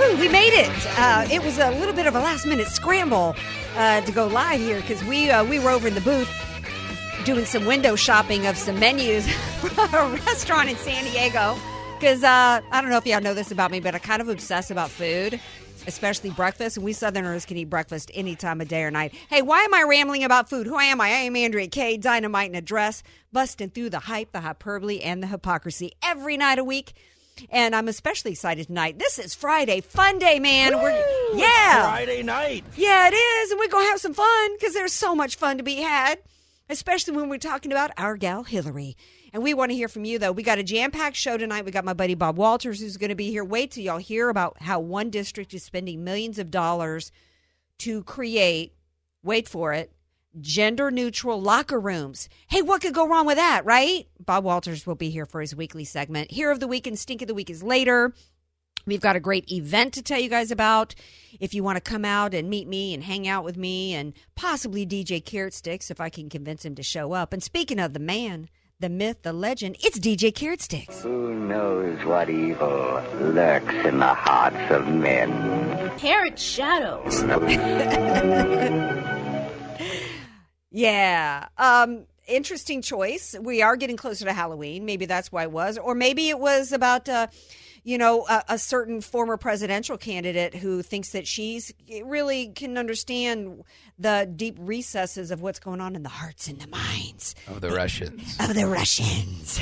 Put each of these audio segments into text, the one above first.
Woo, we made it. Uh, it was a little bit of a last minute scramble uh, to go live here because we uh, we were over in the booth doing some window shopping of some menus for a restaurant in San Diego. Because uh, I don't know if y'all know this about me, but I kind of obsess about food, especially breakfast. And we Southerners can eat breakfast any time of day or night. Hey, why am I rambling about food? Who am I? I am Andrea Kaye. Dynamite in a dress, busting through the hype, the hyperbole, and the hypocrisy every night a week. And I'm especially excited tonight. This is Friday, fun day, man. We're yeah, Friday night. yeah, it is, and we're gonna have some fun because there's so much fun to be had, especially when we're talking about our gal Hillary. And we want to hear from you, though. We got a jam packed show tonight. We got my buddy Bob Walters who's going to be here. Wait till y'all hear about how one district is spending millions of dollars to create, wait for it, gender neutral locker rooms. Hey, what could go wrong with that, right? Bob Walters will be here for his weekly segment. Hero of the Week and Stink of the Week is later. We've got a great event to tell you guys about. If you want to come out and meet me and hang out with me and possibly DJ Carrot Sticks if I can convince him to show up. And speaking of the man, the myth, the legend, it's DJ Carrot Sticks. Who knows what evil lurks in the hearts of men? Parrot shadows. Yeah. Um, interesting choice. We are getting closer to Halloween. Maybe that's why it was. Or maybe it was about, uh, you know, a, a certain former presidential candidate who thinks that she's really can understand the deep recesses of what's going on in the hearts and the minds Of the Russians. of the Russians.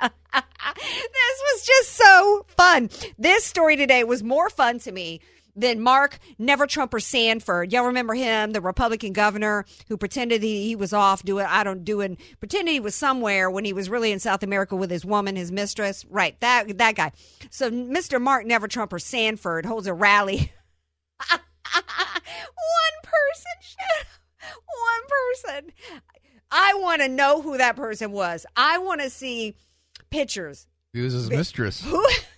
this was just so fun. This story today was more fun to me than Mark Never Trumper Sanford. Y'all remember him, the Republican governor who pretended he, he was off doing, I don't doing, pretended he was somewhere when he was really in South America with his woman, his mistress. Right, that that guy. So Mr. Mark Never Trumper Sanford holds a rally. One person, one person. I want to know who that person was. I want to see pictures. He was his mistress. Who?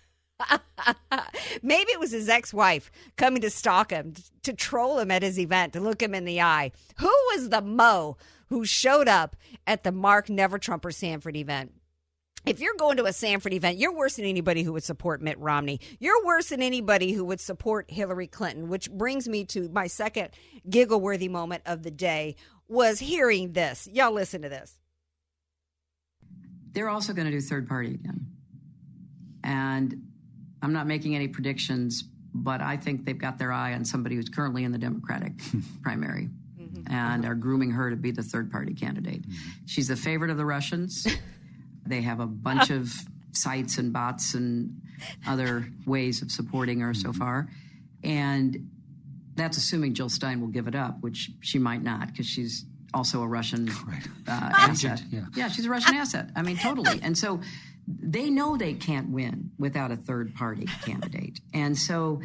Maybe it was his ex-wife coming to stalk him, to troll him at his event, to look him in the eye. Who was the mo who showed up at the Mark Never Trumper Sanford event? If you're going to a Sanford event, you're worse than anybody who would support Mitt Romney. You're worse than anybody who would support Hillary Clinton, which brings me to my second giggle-worthy moment of the day was hearing this. Y'all listen to this. They're also going to do third party again. And I'm not making any predictions, but I think they've got their eye on somebody who's currently in the Democratic primary mm-hmm. and are grooming her to be the third party candidate. Mm-hmm. She's the favorite of the Russians. they have a bunch of sites and bots and other ways of supporting her so mm-hmm. far. And that's assuming Jill Stein will give it up, which she might not because she's also a Russian uh, asset. yeah. she's a Russian asset. I mean, totally. And so they know they can't win without a third party candidate. And so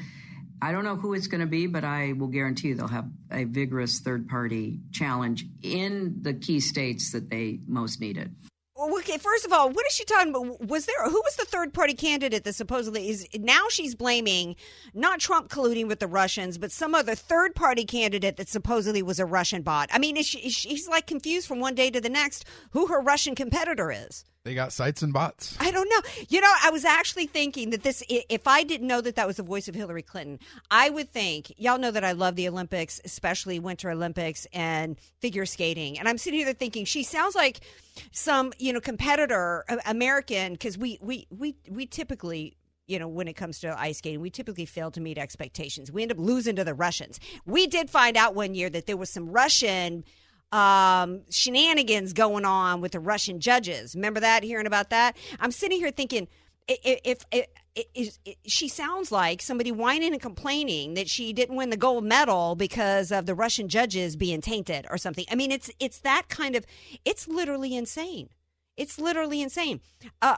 I don't know who it's going to be, but I will guarantee you they'll have a vigorous third party challenge in the key states that they most need it. Well, okay, first of all, what is she talking about? Was there who was the third party candidate that supposedly is now she's blaming not Trump colluding with the Russians, but some other third party candidate that supposedly was a Russian bot? I mean, is she, is she- she's like confused from one day to the next who her Russian competitor is. They got sites and bots. I don't know. You know, I was actually thinking that this, if I didn't know that that was the voice of Hillary Clinton, I would think, y'all know that I love the Olympics, especially Winter Olympics and figure skating. And I'm sitting here thinking, she sounds like some, you know, competitor, American, because we, we, we, we typically, you know, when it comes to ice skating, we typically fail to meet expectations. We end up losing to the Russians. We did find out one year that there was some Russian um, shenanigans going on with the Russian judges. Remember that? Hearing about that? I'm sitting here thinking, if, if, if, if, she sounds like somebody whining and complaining that she didn't win the gold medal because of the Russian judges being tainted or something. I mean, it's it's that kind of. It's literally insane. It's literally insane. Uh,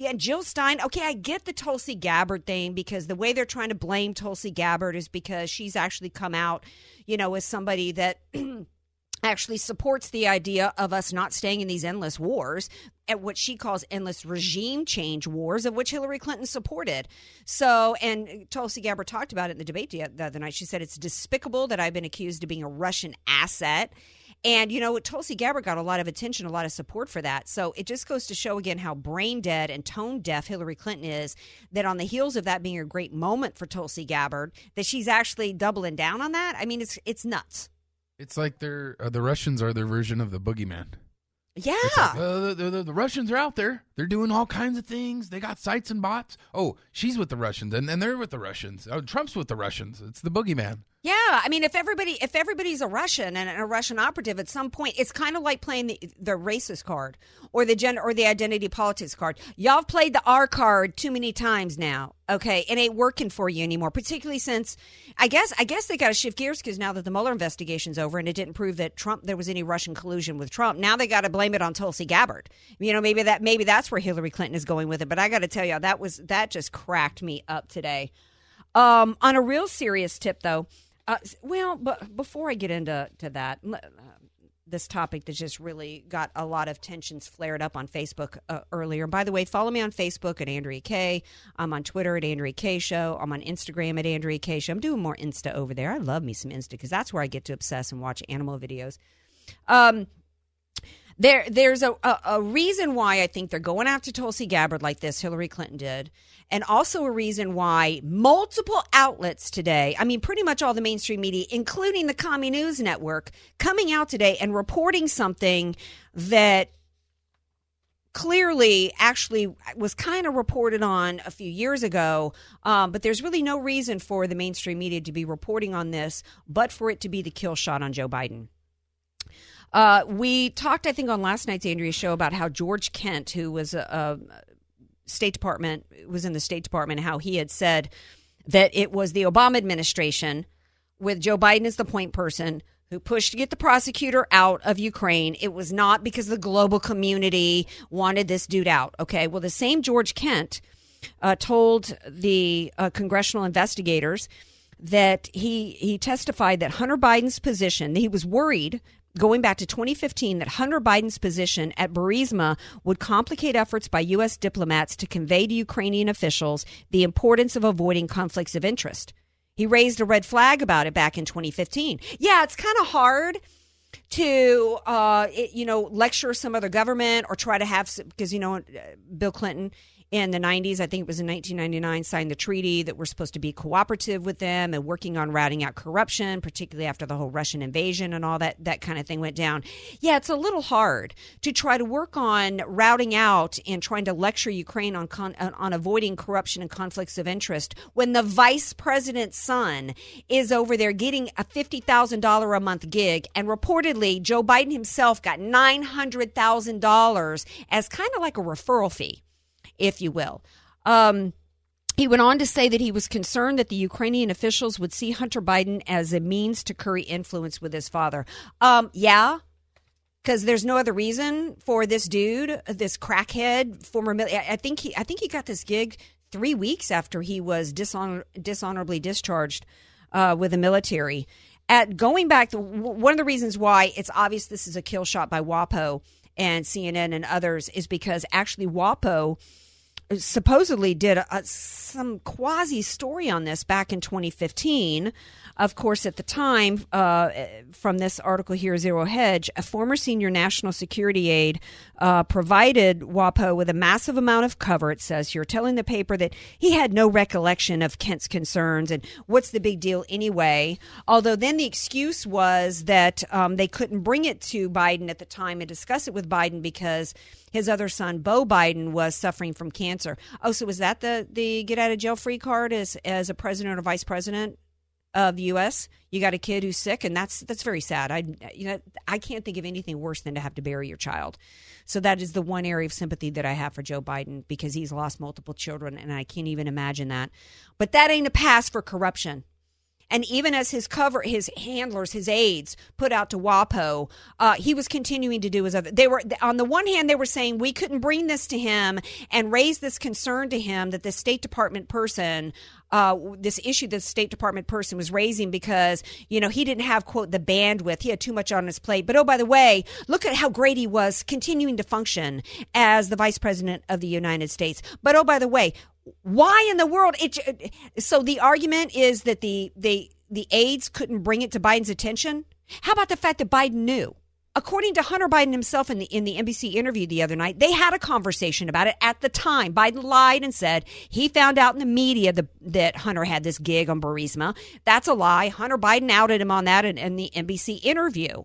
Yeah, and Jill Stein. Okay, I get the Tulsi Gabbard thing because the way they're trying to blame Tulsi Gabbard is because she's actually come out, you know, as somebody that actually supports the idea of us not staying in these endless wars at what she calls endless regime change wars of which Hillary Clinton supported. So, and Tulsi Gabbard talked about it in the debate the other night. She said it's despicable that I've been accused of being a Russian asset. And, you know, Tulsi Gabbard got a lot of attention, a lot of support for that. So it just goes to show again how brain dead and tone deaf Hillary Clinton is. That on the heels of that being a great moment for Tulsi Gabbard, that she's actually doubling down on that. I mean, it's it's nuts. It's like they're uh, the Russians are their version of the boogeyman. Yeah. Like, uh, the, the, the Russians are out there. They're doing all kinds of things. They got sites and bots. Oh, she's with the Russians, and, and they're with the Russians. Oh, Trump's with the Russians. It's the boogeyman. Yeah, I mean, if everybody if everybody's a Russian and a Russian operative, at some point, it's kind of like playing the, the racist card or the gender or the identity politics card. Y'all have played the R card too many times now. Okay, it ain't working for you anymore. Particularly since, I guess, I guess they got to shift gears because now that the Mueller investigation's over and it didn't prove that Trump there was any Russian collusion with Trump, now they got to blame it on Tulsi Gabbard. You know, maybe that maybe that's where Hillary Clinton is going with it. But I got to tell y'all that was that just cracked me up today. Um, on a real serious tip, though. Uh, well, but before I get into to that, uh, this topic that just really got a lot of tensions flared up on Facebook uh, earlier. By the way, follow me on Facebook at Andrea Kaye. I'm on Twitter at Andrea Kaye Show. I'm on Instagram at Andrea Kaye Show. I'm doing more Insta over there. I love me some Insta because that's where I get to obsess and watch animal videos. Um, there, there's a, a, a reason why I think they're going after Tulsi Gabbard like this, Hillary Clinton did, and also a reason why multiple outlets today, I mean, pretty much all the mainstream media, including the Commie News Network, coming out today and reporting something that clearly actually was kind of reported on a few years ago, um, but there's really no reason for the mainstream media to be reporting on this, but for it to be the kill shot on Joe Biden. Uh, we talked, I think, on last night's Andrea show about how George Kent, who was a, a State Department, was in the State Department, how he had said that it was the Obama administration with Joe Biden as the point person who pushed to get the prosecutor out of Ukraine. It was not because the global community wanted this dude out. Okay. Well, the same George Kent uh, told the uh, congressional investigators that he he testified that Hunter Biden's position, he was worried going back to 2015 that Hunter Biden's position at Burisma would complicate efforts by U.S. diplomats to convey to Ukrainian officials the importance of avoiding conflicts of interest. He raised a red flag about it back in 2015. Yeah, it's kind of hard to uh, it, you know lecture some other government or try to have because you know Bill Clinton in the 90s, I think it was in 1999, signed the treaty that we're supposed to be cooperative with them and working on routing out corruption, particularly after the whole Russian invasion and all that that kind of thing went down. Yeah, it's a little hard to try to work on routing out and trying to lecture Ukraine on con- on avoiding corruption and conflicts of interest when the vice president's son is over there getting a $50,000 a month gig and reportedly Joe Biden himself got $900,000 as kind of like a referral fee if you will. Um, he went on to say that he was concerned that the Ukrainian officials would see Hunter Biden as a means to curry influence with his father. Um, yeah, because there's no other reason for this dude, this crackhead, former. I think he, I think he got this gig three weeks after he was dishonor, dishonorably discharged uh, with the military. At going back, one of the reasons why it's obvious this is a kill shot by WAPO and CNN and others is because actually WAPO supposedly did a, some quasi story on this back in 2015. Of course, at the time, uh, from this article here, Zero Hedge, a former senior national security aide uh, provided WAPO with a massive amount of cover, it says here, telling the paper that he had no recollection of Kent's concerns and what's the big deal anyway. Although then the excuse was that um, they couldn't bring it to Biden at the time and discuss it with Biden because his other son, Beau Biden, was suffering from cancer. Oh, so was that the, the get out of jail free card as, as a president or vice president? of the U.S. You got a kid who's sick, and that's that's very sad. I you know I can't think of anything worse than to have to bury your child. So that is the one area of sympathy that I have for Joe Biden because he's lost multiple children, and I can't even imagine that. But that ain't a pass for corruption. And even as his cover, his handlers, his aides put out to WAPO, uh, he was continuing to do his other. They were on the one hand, they were saying we couldn't bring this to him and raise this concern to him that the State Department person uh, this issue the State Department person was raising because, you know, he didn't have, quote, the bandwidth. He had too much on his plate. But oh, by the way, look at how great he was continuing to function as the Vice President of the United States. But oh, by the way, why in the world? It, uh, so the argument is that the, the, the aides couldn't bring it to Biden's attention. How about the fact that Biden knew? According to Hunter Biden himself in the in the NBC interview the other night, they had a conversation about it at the time. Biden lied and said he found out in the media the, that Hunter had this gig on Burisma. That's a lie. Hunter Biden outed him on that in, in the NBC interview.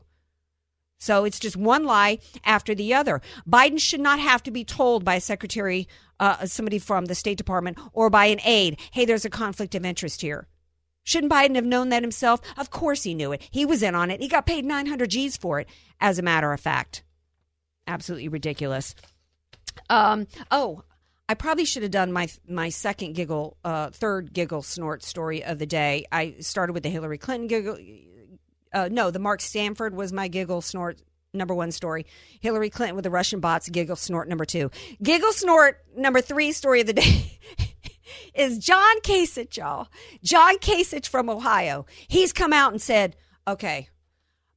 So it's just one lie after the other. Biden should not have to be told by a secretary, uh, somebody from the State Department, or by an aide, hey, there's a conflict of interest here. Shouldn't Biden have known that himself? Of course he knew it. He was in on it. He got paid 900 G's for it, as a matter of fact. Absolutely ridiculous. Um, oh, I probably should have done my my second giggle, uh, third giggle snort story of the day. I started with the Hillary Clinton giggle. Uh, no, the Mark Sanford was my giggle snort number one story. Hillary Clinton with the Russian bots, giggle snort number two. Giggle snort number three story of the day. is John Kasich, y'all. John Kasich from Ohio. He's come out and said, okay,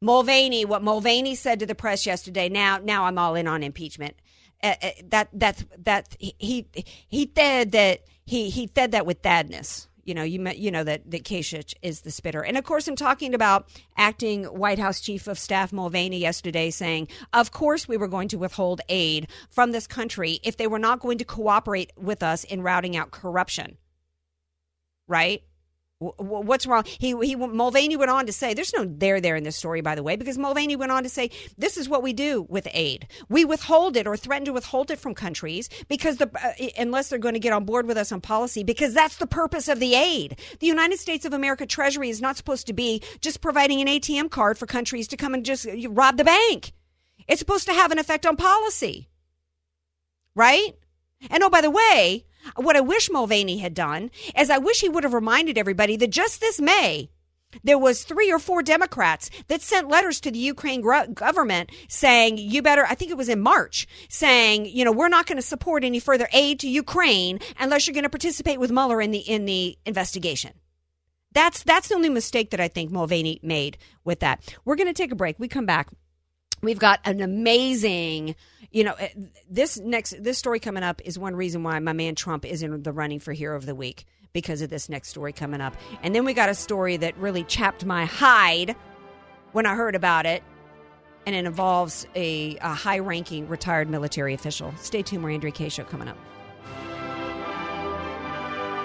Mulvaney, what Mulvaney said to the press yesterday, now, now I'm all in on impeachment. Uh, uh, that, that, that, he, he said that, he, he said that with dadness you know, you you know that that Kasich is the spitter, and of course, I'm talking about acting White House Chief of Staff Mulvaney yesterday saying, "Of course, we were going to withhold aid from this country if they were not going to cooperate with us in routing out corruption." Right? What's wrong? He, he Mulvaney went on to say, "There's no there there in this story, by the way, because Mulvaney went on to say this is what we do with aid. We withhold it or threaten to withhold it from countries because the uh, unless they're going to get on board with us on policy, because that's the purpose of the aid. The United States of America Treasury is not supposed to be just providing an ATM card for countries to come and just rob the bank. It's supposed to have an effect on policy, right? And oh, by the way, what I wish Mulvaney had done is I wish he would have reminded everybody that just this May, there was three or four Democrats that sent letters to the Ukraine government saying, you better, I think it was in March, saying, you know, we're not going to support any further aid to Ukraine unless you're going to participate with Mueller in the, in the investigation. That's, that's the only mistake that I think Mulvaney made with that. We're going to take a break. We come back. We've got an amazing you know, eh, this next this story coming up is one reason why my man Trump is in the running for Hero of the Week because of this next story coming up. And then we got a story that really chapped my hide when I heard about it, and it involves a, a high-ranking retired military official. Stay tuned, more Andrea Kaye show coming up.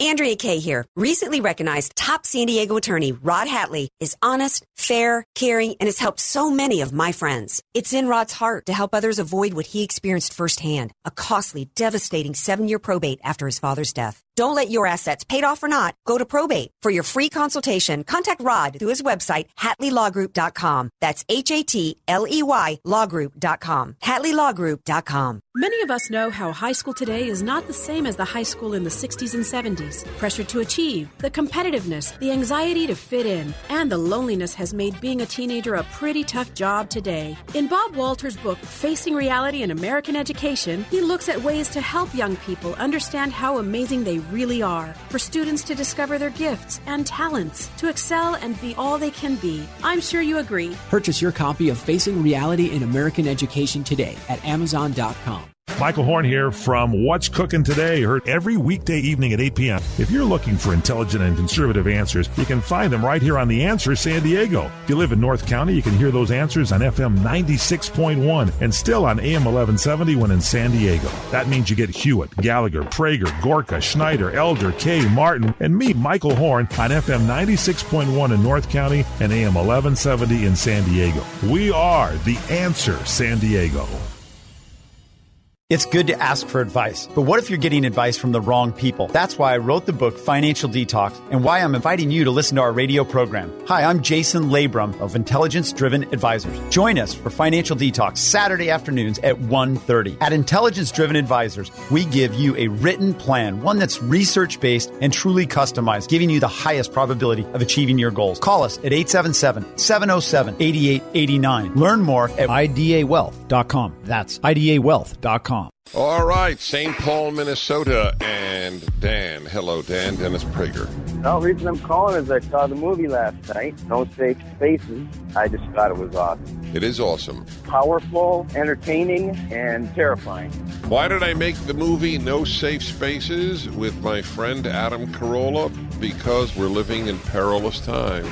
Andrea Kaye here. Recently recognized top San Diego attorney Rod Hatley is honest, fair, caring, and has helped so many of my friends. It's in Rod's heart to help others avoid what he experienced firsthand a costly, devastating seven year probate after his father's death. Don't let your assets, paid off or not, go to probate. For your free consultation, contact Rod through his website, HatleyLawGroup.com. That's H A T L E Y LawGroup.com. HatleyLawGroup.com. Many of us know how high school today is not the same as the high school in the 60s and 70s. Pressure to achieve, the competitiveness, the anxiety to fit in, and the loneliness has made being a teenager a pretty tough job today. In Bob Walter's book, Facing Reality in American Education, he looks at ways to help young people understand how amazing they really are, for students to discover their gifts and talents, to excel and be all they can be. I'm sure you agree. Purchase your copy of Facing Reality in American Education today at Amazon.com. Michael Horn here from What's Cooking Today, heard every weekday evening at 8 p.m. If you're looking for intelligent and conservative answers, you can find them right here on The Answer San Diego. If you live in North County, you can hear those answers on FM 96.1 and still on AM 1170 when in San Diego. That means you get Hewitt, Gallagher, Prager, Gorka, Schneider, Elder, Kaye, Martin, and me, Michael Horn, on FM 96.1 in North County and AM 1170 in San Diego. We are The Answer San Diego. It's good to ask for advice, but what if you're getting advice from the wrong people? That's why I wrote the book Financial Detox and why I'm inviting you to listen to our radio program. Hi, I'm Jason Labrum of Intelligence Driven Advisors. Join us for Financial Detox Saturday afternoons at 1:30. At Intelligence Driven Advisors, we give you a written plan, one that's research-based and truly customized, giving you the highest probability of achieving your goals. Call us at 877-707-8889. Learn more at idawealth.com. That's idawealth.com. All right, St. Paul, Minnesota, and Dan. Hello, Dan. Dennis Prager. No, the reason I'm calling is I saw the movie last night, No Safe Spaces. I just thought it was awesome. It is awesome. Powerful, entertaining, and terrifying. Why did I make the movie No Safe Spaces with my friend Adam Carolla? Because we're living in perilous times.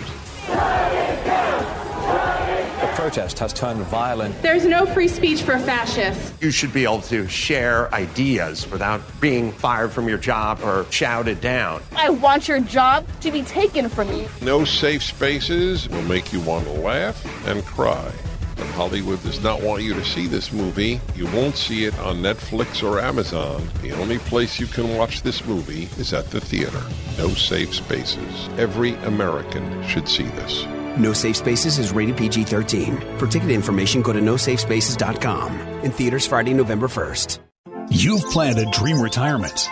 The protest has turned violent. There's no free speech for fascists. You should be able to share ideas without being fired from your job or shouted down. I want your job to be taken from you. No Safe Spaces will make you want to laugh and cry. But Hollywood does not want you to see this movie. You won't see it on Netflix or Amazon. The only place you can watch this movie is at the theater. No Safe Spaces. Every American should see this. No Safe Spaces is rated PG 13. For ticket information, go to nosafespaces.com. In theaters Friday, November 1st. You've planned a dream retirement,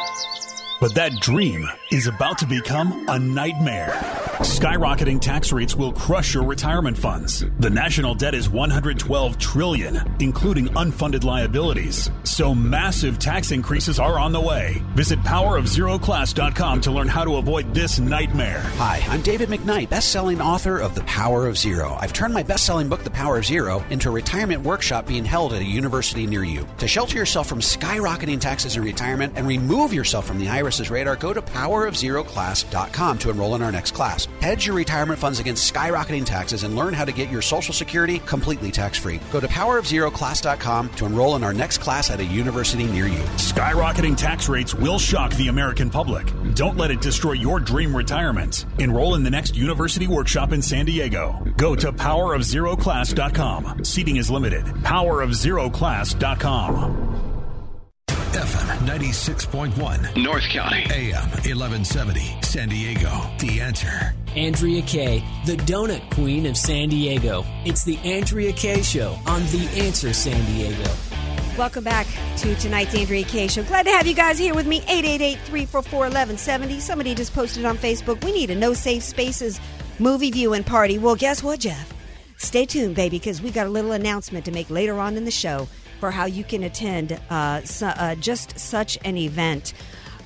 but that dream is about to become a nightmare. Skyrocketing tax rates will crush your retirement funds. The national debt is 112 trillion, including unfunded liabilities. So massive tax increases are on the way. Visit powerofzeroclass.com to learn how to avoid this nightmare. Hi, I'm David McKnight, best-selling author of The Power of Zero. I've turned my best-selling book, The Power of Zero, into a retirement workshop being held at a university near you. To shelter yourself from skyrocketing taxes in retirement and remove yourself from the IRS's radar, go to powerofzeroclass.com to enroll in our next class. Hedge your retirement funds against skyrocketing taxes and learn how to get your Social Security completely tax-free. Go to powerofzeroclass.com to enroll in our next class at a university near you. Skyrocketing tax rates will shock the American public. Don't let it destroy your dream retirement. Enroll in the next university workshop in San Diego. Go to powerofzeroclass.com. Seating is limited. Powerofzeroclass.com. FM 96.1. North County. AM 1170. San Diego. The answer. Andrea Kaye, the donut queen of San Diego. It's the Andrea Kaye Show on The Answer San Diego. Welcome back to tonight's Andrea Kaye Show. Glad to have you guys here with me. 888-344-1170. Somebody just posted on Facebook, we need a No Safe Spaces movie viewing party. Well, guess what, Jeff? Stay tuned, baby, because we got a little announcement to make later on in the show for how you can attend uh, su- uh, just such an event.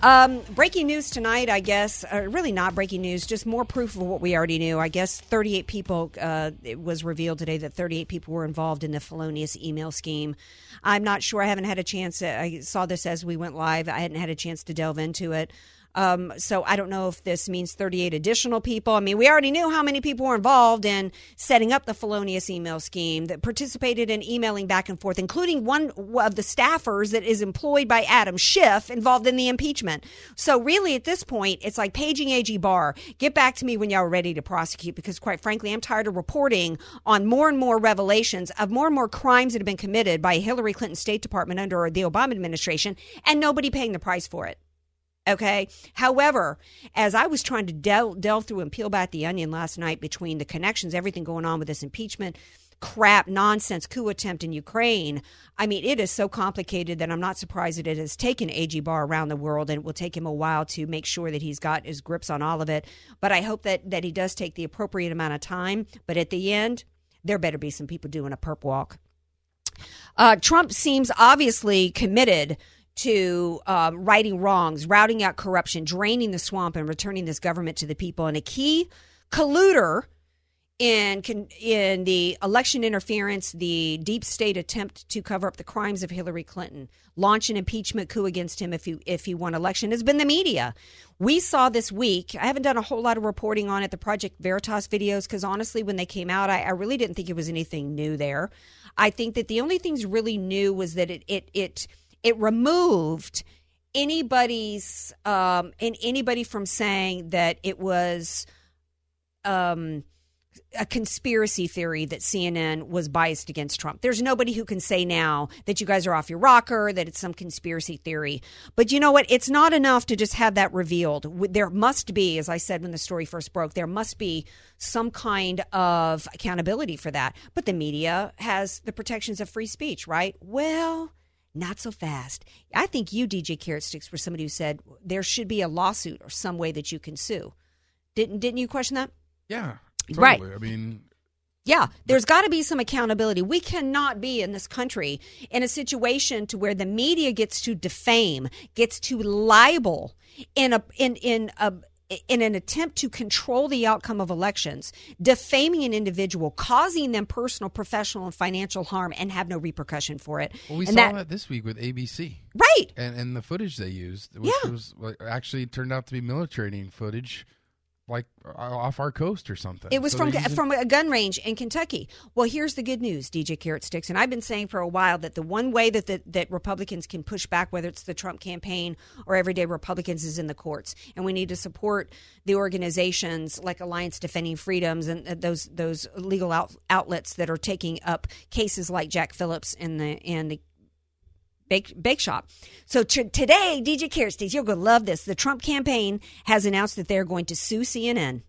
Um, breaking news tonight, I guess. Uh, really not breaking news, just more proof of what we already knew. I guess 38 people, uh, it was revealed today that 38 people were involved in the felonious email scheme. I'm not sure. I haven't had a chance. I saw this as we went live. I hadn't had a chance to delve into it. Um, so I don't know if this means 38 additional people. I mean, we already knew how many people were involved in setting up the felonious email scheme that participated in emailing back and forth, including one of the staffers that is employed by Adam Schiff involved in the impeachment. So really, at this point, it's like paging AG Barr. Get back to me when y'all are ready to prosecute, because quite frankly, I'm tired of reporting on more and more revelations of more and more crimes that have been committed by Hillary Clinton's State Department under the Obama administration, and nobody paying the price for it. Okay. However, as I was trying to delve, delve through and peel back the onion last night between the connections, everything going on with this impeachment crap, nonsense coup attempt in Ukraine, I mean, it is so complicated that I'm not surprised that it has taken AG Barr around the world and it will take him a while to make sure that he's got his grips on all of it. But I hope that, that he does take the appropriate amount of time. But at the end, there better be some people doing a perp walk. Uh, Trump seems obviously committed to uh, righting wrongs, routing out corruption, draining the swamp, and returning this government to the people. And a key colluder in in the election interference, the deep state attempt to cover up the crimes of Hillary Clinton, launch an impeachment coup against him if he if he won election, has been the media. We saw this week. I haven't done a whole lot of reporting on it, the Project Veritas videos, because honestly, when they came out, I, I really didn't think it was anything new there. I think that the only things really new was that it it it it removed anybody's um and anybody from saying that it was um a conspiracy theory that CNN was biased against Trump. There's nobody who can say now that you guys are off your rocker, that it's some conspiracy theory. But you know what? It's not enough to just have that revealed. There must be, as I said when the story first broke, there must be some kind of accountability for that. But the media has the protections of free speech, right? Well, not so fast. I think you, DJ Carrot Sticks, were somebody who said there should be a lawsuit or some way that you can sue. Didn't didn't you question that? Yeah, Right. I mean, Yeah, there's got to be some accountability. We cannot be in this country in a situation to where the media gets to defame, gets to libel in a in in a in an attempt to control the outcome of elections, defaming an individual, causing them personal, professional, and financial harm, and have no repercussion for it. well, we and saw that, this week with ABC, right? And and the footage they used, which Yeah. was actually turned out to be military footage, like uh, off our coast or something. It was So from using- from a gun range in Kentucky. Well, here's the good news, DJ Carrot Sticks, and I've been saying for a while that the one way that the, that Republicans can push back, whether it's the Trump campaign or everyday Republicans, is in the courts, and we need to support the organizations like Alliance Defending Freedoms and uh, those those legal out, outlets that are taking up cases like Jack Phillips and the and the Bake, bake shop. So t- today, DJ Carrot you're going to love this. The Trump campaign has announced that they're going to sue CNN.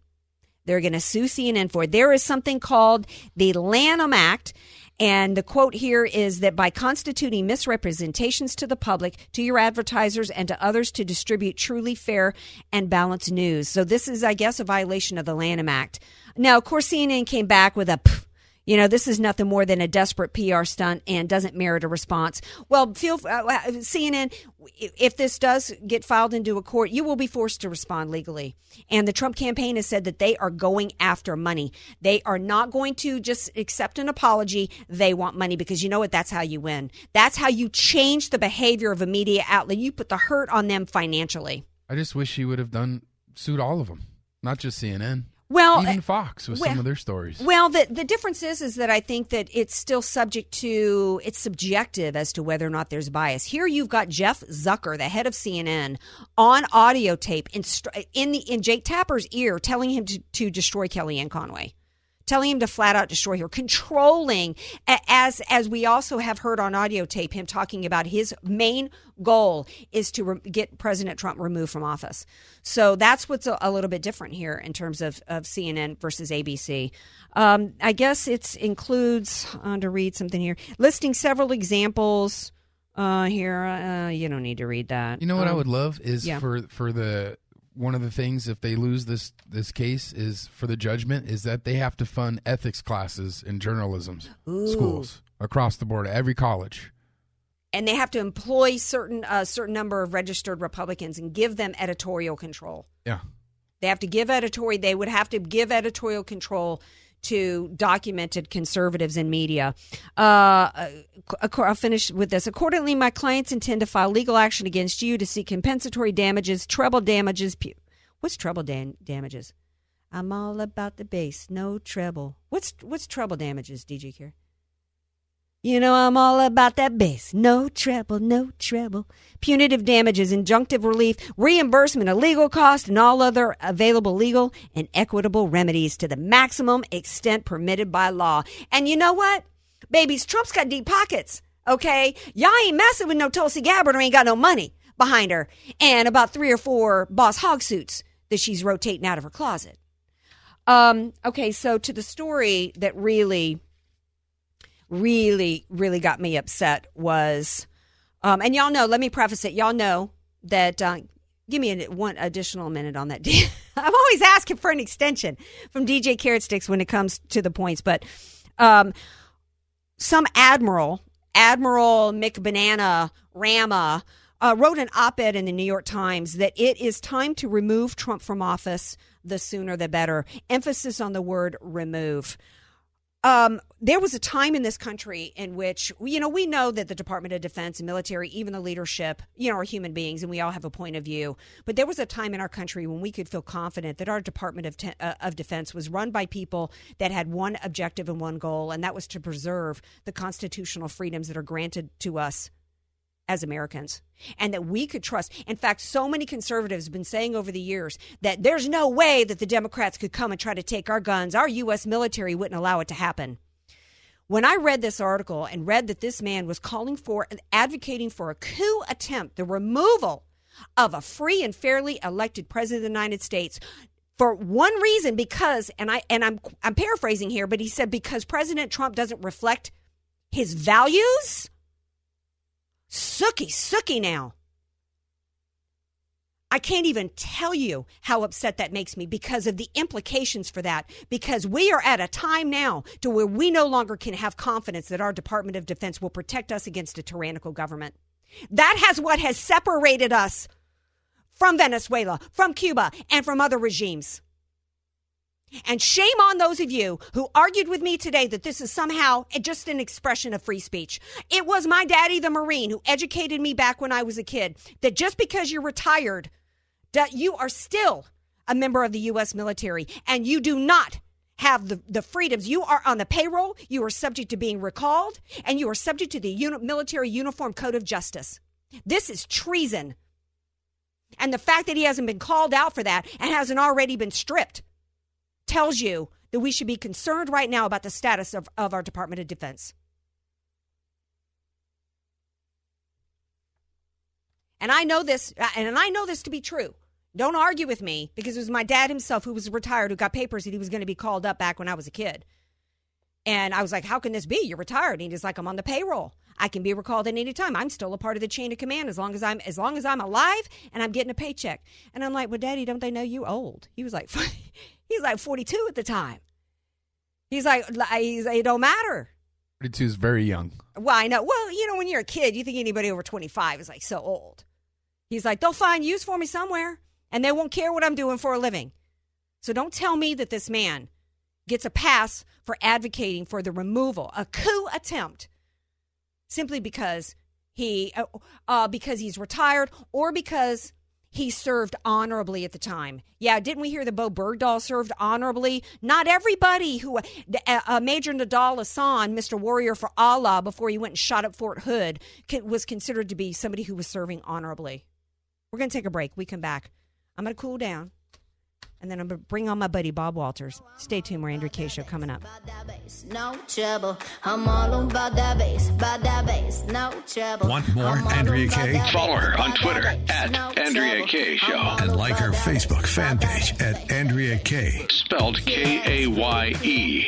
They're going to sue CNN for it. There is something called the Lanham Act. And the quote here is that by constituting misrepresentations to the public, to your advertisers, and to others to distribute truly fair and balanced news. So this is, I guess, a violation of the Lanham Act. Now, of course, CNN came back with a, "Pff, you know, this is nothing more than a desperate PR stunt and doesn't merit a response. Well, feel uh, CNN, if this does get filed into a court, you will be forced to respond legally. And the Trump campaign has said that they are going after money. They are not going to just accept an apology. They want money because you know what? That's how you win. That's how you change the behavior of a media outlet. You put the hurt on them financially. I just wish he would have done sued all of them, not just CNN. Well, even uh, Fox with well- some of their stories. Well, the the difference is is that I think that it's still subject to it's subjective as to whether or not there's bias. Here you've got Jeff Zucker, the head of CNN, on audio tape in in the in Jake Tapper's ear, telling him to, to destroy Kellyanne Conway. Telling him to flat out destroy her, controlling, as as we also have heard on audio tape, him talking about his main goal is to re- get President Trump removed from office. So that's what's a, a little bit different here in terms of, of CNN versus ABC. Um, I guess it includes, uh, to read something here, listing several examples uh, here. Uh, you don't need to read that. You know what I Um, would love is yeah. for for the one of the things if they lose this this case is for the judgment is that they have to fund ethics classes in journalism Ooh. schools across the board, every college. and they have to employ certain a certain number of registered Republicans and give them editorial control. Yeah. They have to give editorial. They would have to give editorial control to documented conservatives in media. Uh, I'll finish with this. Accordingly, my clients intend to file legal action against you to seek compensatory damages, treble damages. pu- What's treble dan- damages? I'm all about the bass, no treble. What's what's treble damages, DJ Care? You know I'm all about that bass. No treble, no treble. Punitive damages, injunctive relief, reimbursement of legal costs, and all other available legal and equitable remedies to the maximum extent permitted by law. And you know what? Babies, Trump's got deep pockets. Okay? Y'all ain't messing with no Tulsi Gabbard or ain't got no money behind her. And about three or four boss hog suits that she's rotating out of her closet. Um, okay, so to the story that really really, really got me upset was, um, and y'all know, let me preface it. Y'all know that, uh, give me a, one additional minute on that. I'm always asking for an extension from DJ Carrot Sticks when it comes to the points, but, um, some admiral, Admiral McBanana Rama, uh, wrote an op ed in the New York Times that it is time to remove Trump from office. The sooner the better. Emphasis on the word remove um, there was a time in this country in which, you know, we know that the Department of Defense and military, even the leadership, you know, are human beings and we all have a point of view. But there was a time in our country when we could feel confident that our Department of, uh, of Defense was run by people that had one objective and one goal, and that was to preserve the constitutional freedoms that are granted to us as Americans and that we could trust. In fact, so many conservatives have been saying over the years that there's no way that the Democrats could come and try to take our guns. Our U.S. military wouldn't allow it to happen. When I read this article and read that this man was calling for and advocating for a coup attempt, the removal of a free and fairly elected president of the United States for one reason because and I and I'm I'm paraphrasing here but he said because President Trump doesn't reflect his values Sookie, sookie now. I can't even tell you how upset that makes me because of the implications for that. Because we are at a time now to where we no longer can have confidence that our Department of Defense will protect us against a tyrannical government. That has what has separated us from Venezuela, from Cuba, and from other regimes. And shame on those of you who argued with me today that this is somehow just an expression of free speech. It was my daddy, the Marine, who educated me back when I was a kid that just because you're retired, that you are still a member of the U.S. military and you do not have the, the freedoms. You are on the payroll, you are subject to being recalled, and you are subject to the uni- military uniform code of justice. This is treason. And the fact that he hasn't been called out for that and hasn't already been stripped tells you that we should be concerned right now about the status of, of our Department of Defense. And I know this, uh, and I know this to be true. Don't argue with me because it was my dad himself who was retired who got papers that he was going to be called up back when I was a kid. And I was like, How can this be? You're retired. And he's like, I'm on the payroll. I can be recalled at any time. I'm still a part of the chain of command as long as I'm as long as I'm alive and I'm getting a paycheck. And I'm like, Well, Daddy, don't they know you old? He was like He's like 42 at the time. He's like, he's, it don't matter. 42 is very young. Well, I know. Well, you know, when you're a kid, you think anybody over 25 is like so old. He's like, they'll find use for me somewhere and they won't care what I'm doing for a living. So don't tell me that this man gets a pass for advocating for the removal, a coup attempt, simply because he, uh, uh, because he's retired or because he served honorably at the time. Yeah, didn't we hear that Bowe Bergdahl served honorably? Not everybody who, uh, uh, Major Nidal Hasan, Mr. Warrior for Allah, before he went and shot up Fort Hood, was considered to be somebody who was serving honorably. We're going to take a break. We come back. I'm going to cool down. And then I'm going to bring on my buddy Bob Walters. Stay tuned. We're Andrea Kaye Show coming up. No trouble. I'm all about that bass, about that bass. No trouble. Want more Andrea Kaye? Follow her on Twitter at Andrea Kaye Show. And like her Facebook fan page at Andrea Kaye. Spelled K A Y E.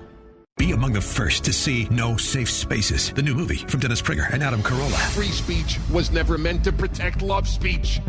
Be among the first to see No Safe Spaces, the new movie from Dennis Prager and Adam Carolla. Free speech was never meant to protect love speech.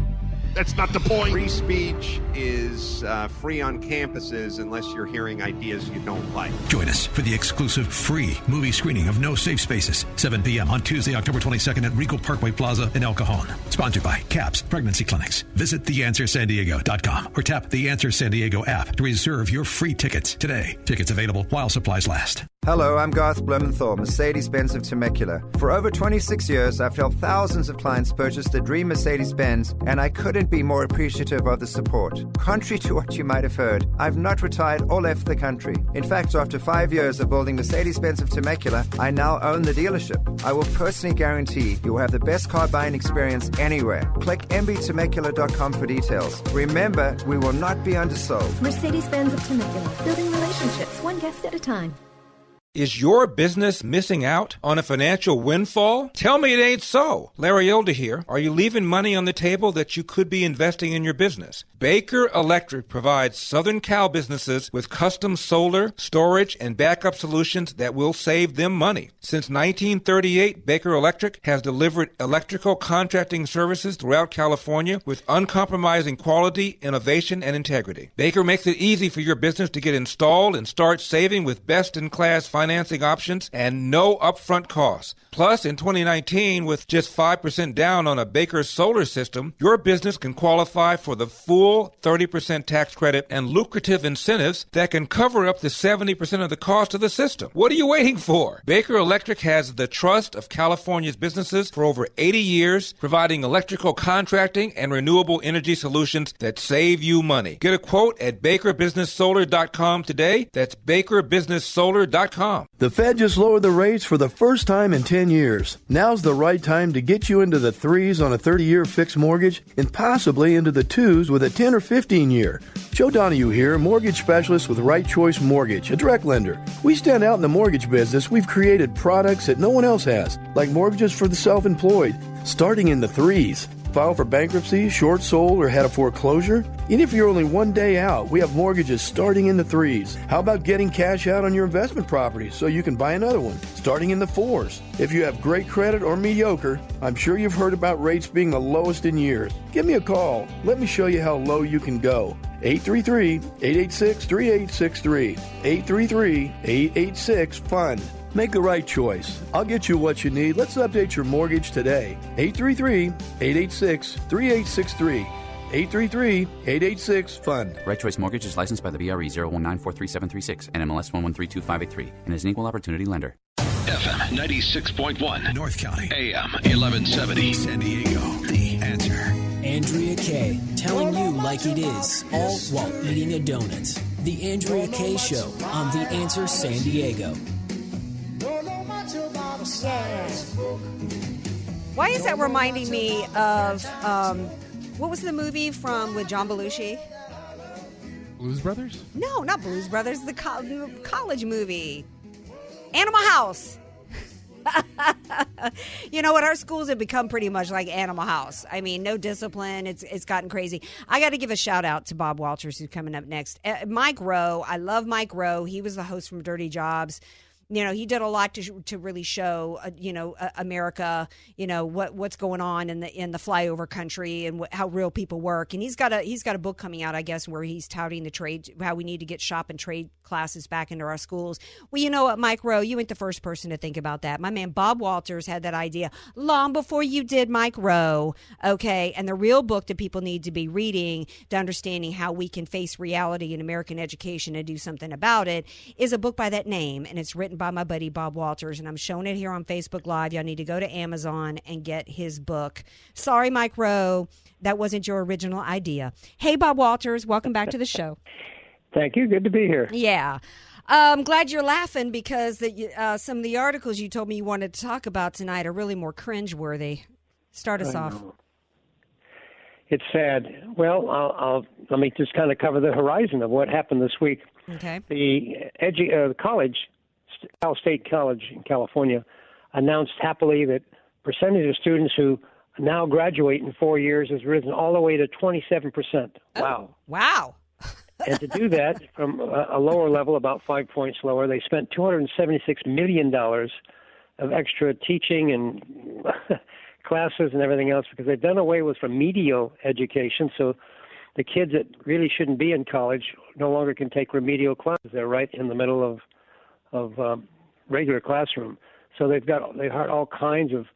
That's not the point. Free speech is uh, free on campuses unless you're hearing ideas you don't like. Join us for the exclusive free movie screening of No Safe Spaces, 7 p.m. on Tuesday, October 22nd at Regal Parkway Plaza in El Cajon. Sponsored by CAPS Pregnancy Clinics. Visit theanswersandiego.com or tap the Answer San Diego app to reserve your free tickets today. Tickets available while supplies last. Hello, I'm Garth Blumenthal, Mercedes Benz of Temecula. For over 26 years, I've helped thousands of clients purchase the dream Mercedes Benz, and I couldn't be more appreciative of the support. Contrary to what you might have heard, I've not retired or left the country. In fact, after five years of building Mercedes Benz of Temecula, I now own the dealership. I will personally guarantee you will have the best car buying experience anywhere. Click mbtemecula.com for details. Remember, we will not be undersold. Mercedes Benz of Temecula, building relationships one guest at a time. Is your business missing out on a financial windfall? Tell me it ain't so. Larry Elder here. Are you leaving money on the table that you could be investing in your business? Baker Electric provides Southern Cal businesses with custom solar, storage, and backup solutions that will save them money. Since 1938, Baker Electric has delivered electrical contracting services throughout California with uncompromising quality, innovation, and integrity. Baker makes it easy for your business to get installed and start saving with best in class financing options and no upfront costs. Plus, in 2019, with just 5% down on a Baker solar system, your business can qualify for the full 30% tax credit and lucrative incentives that can cover up to 70% of the cost of the system. What are you waiting for? Baker Electric has the trust of California's businesses for over 80 years, providing electrical contracting and renewable energy solutions that save you money. Get a quote at bakerbusinesssolar.com today. That's bakerbusinesssolar.com. The Fed just lowered the rates for the first time in 10 years. Now's the right time to get you into the threes on a 30 year fixed mortgage and possibly into the twos with a 10 or 15 year. Joe Donahue here, mortgage specialist with Right Choice Mortgage, a direct lender. We stand out in the mortgage business. We've created products that no one else has, like mortgages for the self employed, starting in the threes. File for bankruptcy, short sold, or had a foreclosure? Even if you're only one day out, we have mortgages starting in the threes. How about getting cash out on your investment property so you can buy another one, starting in the fours? If you have great credit or mediocre, I'm sure you've heard about rates being the lowest in years. Give me a call. Let me show you how low you can go. 833 886 3863. 833 886 FUN. Make the right choice. I'll get you what you need. Let's update your mortgage today. 833 886 3863. 833 886 FUN. Right Choice Mortgage is licensed by the BRE 019433736 and MLS 1132583 and is an equal opportunity lender. FM 96.1 North County. AM 1170 San Diego. The answer. Andrea Kaye telling you like it is, all while eating a donut. The Andrea Kaye Show on The Answer San Diego. Why is that reminding me of um, what was the movie from with John Belushi? Blues Brothers? No, not Blues Brothers. The co- college movie, Animal House. you know what? Our schools have become pretty much like Animal House. I mean, no discipline. It's it's gotten crazy. I got to give a shout out to Bob Walters, who's coming up next. Uh, Mike Rowe. I love Mike Rowe. He was the host from Dirty Jobs you know he did a lot to to really show uh, you know uh, America you know what what's going on in the in the flyover country and how real people work. And he's got a he's got a book coming out I guess where he's touting the trade how we need to get shop and trade classes back into our schools. Well you know what Mike Rowe you ain't the first person to think about that. My man Bob Walters had that idea long before you did Mike Rowe okay? And the real book that people need to be reading to understanding how we can face reality in American education and do something about it is a book by that name and it's written by my buddy Bob Walters, and I'm showing it here on Facebook Live. Y'all need to go to Amazon and get his book. Sorry, Mike Rowe, that wasn't your original idea. Hey, Bob Walters, welcome back to the show. Thank you. Good to be here. Yeah. I'm glad you're laughing because the, uh, some of the articles you told me you wanted to talk about tonight are really more cringeworthy. Start us off. It's sad. Well, I'll, I'll let me just kind of cover the horizon of what happened this week. Okay. The edu- uh, college, Cal State College in California, announced happily that percentage of students who now graduate in four years has risen all the way to 27 percent. Oh, wow. Wow. and to do that from a, a lower level, about five points lower, they spent 276 million dollars of extra teaching and classes and everything else because they've done away with remedial education. So the kids that really shouldn't be in college no longer can take remedial classes. They're right in the middle of of um, regular classroom. So they've got they hired all kinds of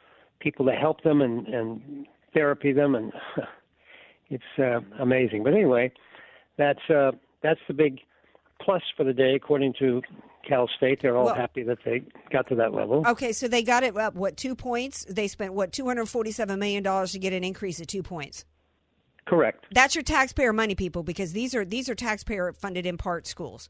people to help them and and therapy them, and it's uh, amazing. But anyway, that's uh, that's the big plus for the day, according to Cal State. They're all Well- happy that they got to that level. Okay, so they got it up, what, two points? They spent, what, $247 million to get an increase of two points? Correct. That's your taxpayer money, people, because these are these are taxpayer funded in part schools.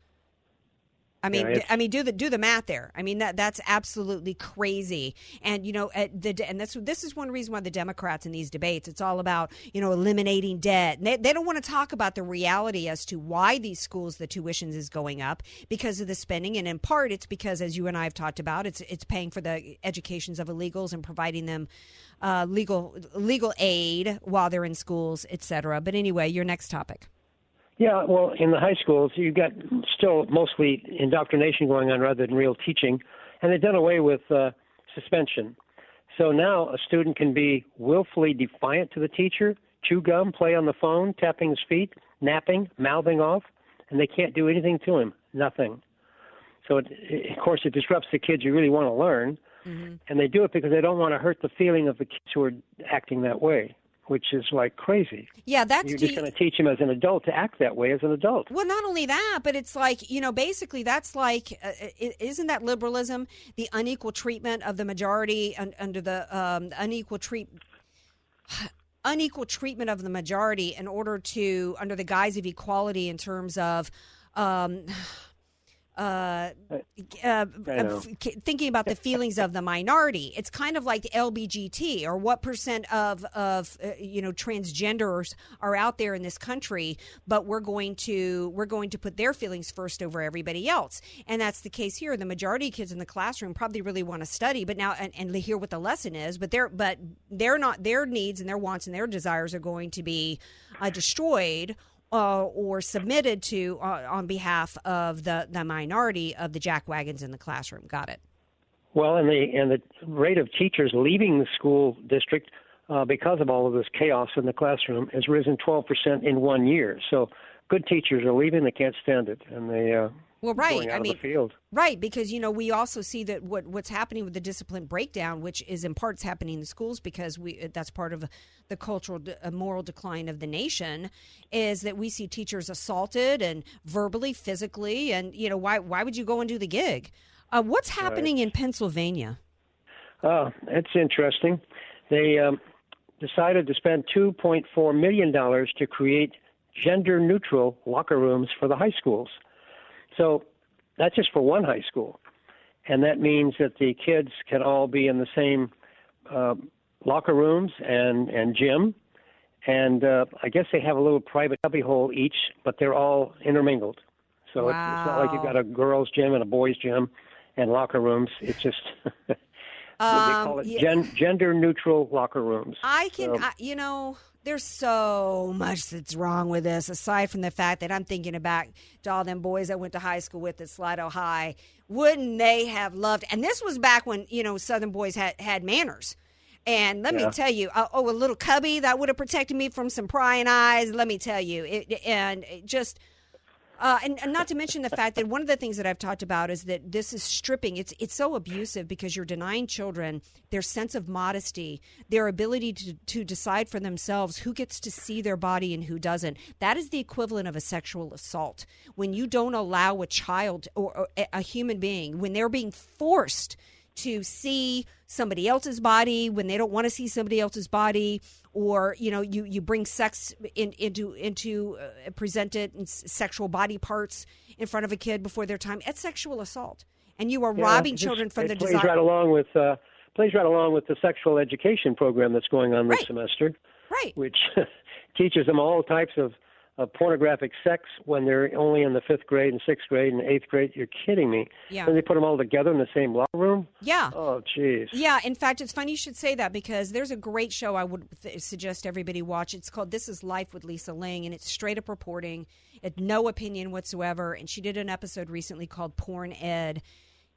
I mean, Yeah, I mean, do the do the math there. I mean, that that's absolutely crazy. And you know, at the and this this is one reason why the Democrats in these debates, it's all about you know eliminating debt. And they they don't want to talk about the reality as to why these schools the tuitions is going up because of the spending, and in part it's because as you and I have talked about, it's it's paying for the educations of illegals and providing them uh, legal legal aid while they're in schools, et cetera. But anyway, your next topic. Yeah, well, in the high schools, you've got still mostly indoctrination going on rather than real teaching, and they've done away with uh, suspension. So now a student can be willfully defiant to the teacher, chew gum, play on the phone, tapping his feet, napping, mouthing off, and they can't do anything to him. Nothing. So, it, it, of course, it disrupts the kids who really want to learn, and they do it because they don't want to hurt the feeling of the kids who are acting that way, which is like crazy. Yeah, that's You're just going to teach him as an adult to act that way as an adult. Well, not only that, but it's like you know, basically, that's like, uh, isn't that liberalism? The unequal treatment of the majority un- under the um, unequal treat. Unequal treatment of the majority in order to, under the guise of equality, in terms of um, uh, uh, thinking about the feelings of the minority. It's kind of like the LBGT, or what percent of of uh, you know transgenders are out there in this country, but we're going to we're going to put their feelings first over everybody else, and that's the case here. The majority of kids in the classroom probably really want to study, but now and, and hear what the lesson is, but they're but they're not their needs and their wants and their desires are going to be uh, destroyed uh, or submitted to uh, on behalf of the, the minority of the jack wagons in the classroom. Got it. Well, and the and the rate of teachers leaving the school district uh, because of all of this chaos in the classroom has risen 12% in one year. So good teachers are leaving; they can't stand it, and they uh, Well, right. I mean, right, because you know we also see that what what's happening with the discipline breakdown, which is in parts happening in the schools because we that's part of the cultural uh, moral decline of the nation, is that we see teachers assaulted and verbally, physically, and you know why why would you go and do the gig? Uh, what's happening in Pennsylvania? Oh, that's interesting. They um, decided to spend 2.4 million dollars to create gender-neutral locker rooms for the high schools. So that's just for one high school, and that means that the kids can all be in the same uh, locker rooms and and gym, and uh, I guess they have a little private cubby hole each, but they're all intermingled. So it's, it's not like you've got a girls' gym and a boys' gym and locker rooms. It's just they call it Um, yeah. gen, gender-neutral locker rooms. I can, So- I, you know, there's so much that's wrong with this. Aside from the fact that I'm thinking about to all them boys I went to high school with at Slidell High, wouldn't they have loved? And this was back when you know Southern boys had had manners. And let Yeah. me tell you, uh, oh, a little cubby that would have protected me from some prying eyes. Let me tell you, it, and it just. Uh, and, and not to mention the fact that one of the things that I've talked about is that this is stripping. It's it's so abusive because you're denying children their sense of modesty, their ability to, to decide for themselves who gets to see their body and who doesn't. That is the equivalent of a sexual assault. When you don't allow a child or, or a- a human being, when they're being forced to see somebody else's body when they don't want to see somebody else's body or you know you you bring sex in, into into uh, present it s- sexual body parts in front of a kid before their time it's sexual assault and you are Yeah, robbing children from the plays desire right along with uh, plays right along with the sexual education program that's going on this semester. Right. Which teaches them all types of, of pornographic sex when they're only in the fifth grade and sixth grade and eighth grade. You're kidding me. Yeah. And they put them all together in the same locker room. yeah Oh, jeez. Yeah, in fact, it's funny you should say that because there's a great show I would th- suggest everybody watch. It's called This Is Life with Lisa Ling, and it's straight up reporting, it, no opinion whatsoever. And she did an episode recently called Porn Ed.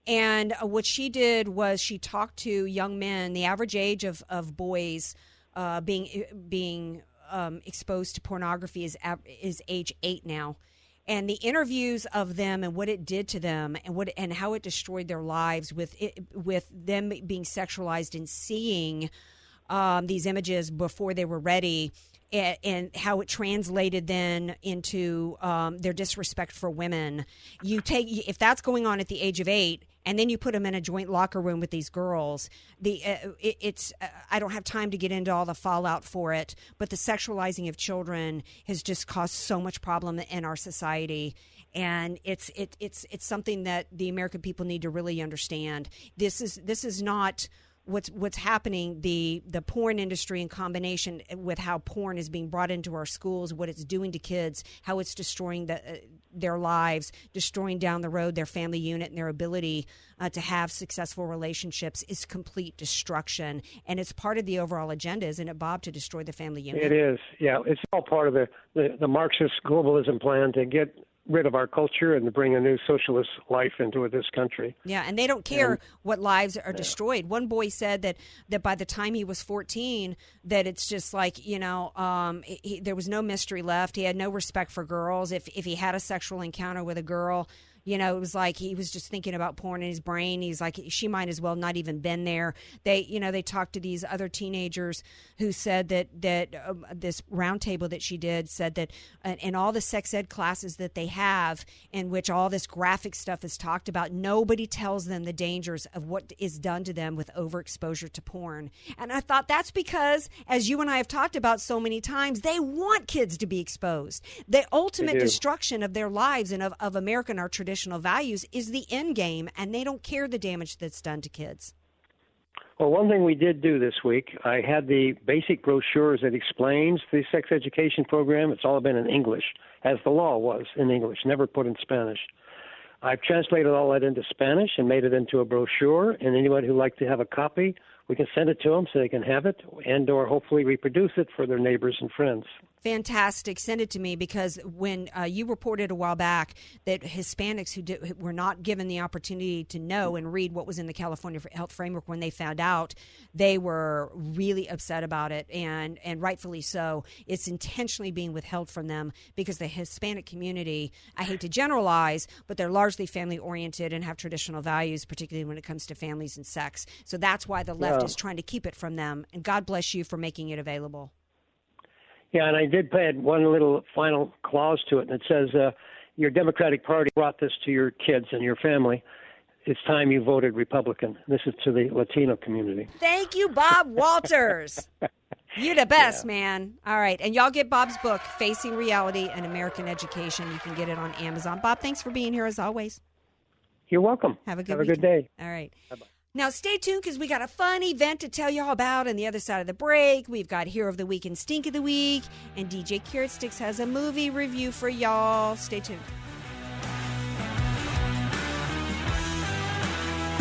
And uh, what she did was she talked to young men, the average age of, of boys uh, being being um, exposed to pornography is is age eight now. And the interviews of them and what it did to them and what and how it destroyed their lives with it, with them being sexualized and seeing um, these images before they were ready and, how it translated then into um, their disrespect for women. You take if that's going on at the age of eight, and then you put them in a joint locker room with these girls. The uh, it, it's uh, I don't have time to get into all the fallout for it, but the sexualizing of children has just caused so much problem in our society. And it's it, it's it's something that the American people need to really understand. This is this is not what's what's happening the the porn industry in combination with how porn is being brought into our schools what it's doing to kids how it's destroying the, uh, their lives destroying down the road their family unit and their ability uh, to have successful relationships is complete destruction. And it's part of the overall agenda isn't it bob to destroy the family unit? It is, yeah. It's all part of the, the, the Marxist globalism plan to get rid of our culture and to bring a new socialist life into this country. Yeah, and they don't care And- what lives are destroyed. One boy said that that by the time he was 14, that it's just like you know, um, he- there was no mystery left. He had no respect for girls. If if he had a sexual encounter with a girl. You know, it was like he was just thinking about porn in his brain. He's like, she might as well not even been there. They, you know, they talked to these other teenagers who said that that um, this roundtable that she did said that uh, in all the sex ed classes that they have, in which all this graphic stuff is talked about, nobody tells them the dangers of what is done to them with overexposure to porn. And I thought that's because, as you and I have talked about so many times, they want kids to be exposed. The ultimate destruction of their lives and of, of American, our traditional values, is the end game, and they don't care the damage that's done to kids. Well, one thing we did do this week, I had the basic brochures that explains the sex education program. It's all been in English, as the law was in English, never put in Spanish. I've translated all that into Spanish and made it into a brochure. And anyone who'd like to have a copy, we can send it to them so they can have it, and/or hopefully reproduce it for their neighbors and friends. Fantastic. Send it to me because when uh, you reported a while back that Hispanics who, did, were not given the opportunity to know and read what was in the California Health Framework when they found out, they were really upset about it, and and rightfully so. It's intentionally being withheld from them because the Hispanic community, I hate to generalize, but they're largely family oriented and have traditional values, particularly when it comes to families and sex. So that's why the left. Is trying to keep it from them. And God bless you for making it available. Yeah, and I did add one little final clause to it, and it says, uh, "Your Democratic Party brought this to your kids and your family. It's time you voted Republican." This is to the Latino community. Thank you, Bob Walters. You're the best, man. All right. And y'all get Bob's book, Facing Reality and American Education. You can get it on Amazon. Bob, thanks for being here as always. You're welcome. Have a good Have a good day. All right. Now, stay tuned because we got a fun event to tell y'all about on the other side of the break. We've got Hero of the Week and Stink of the Week, and DJ Carrot Sticks has a movie review for y'all. Stay tuned.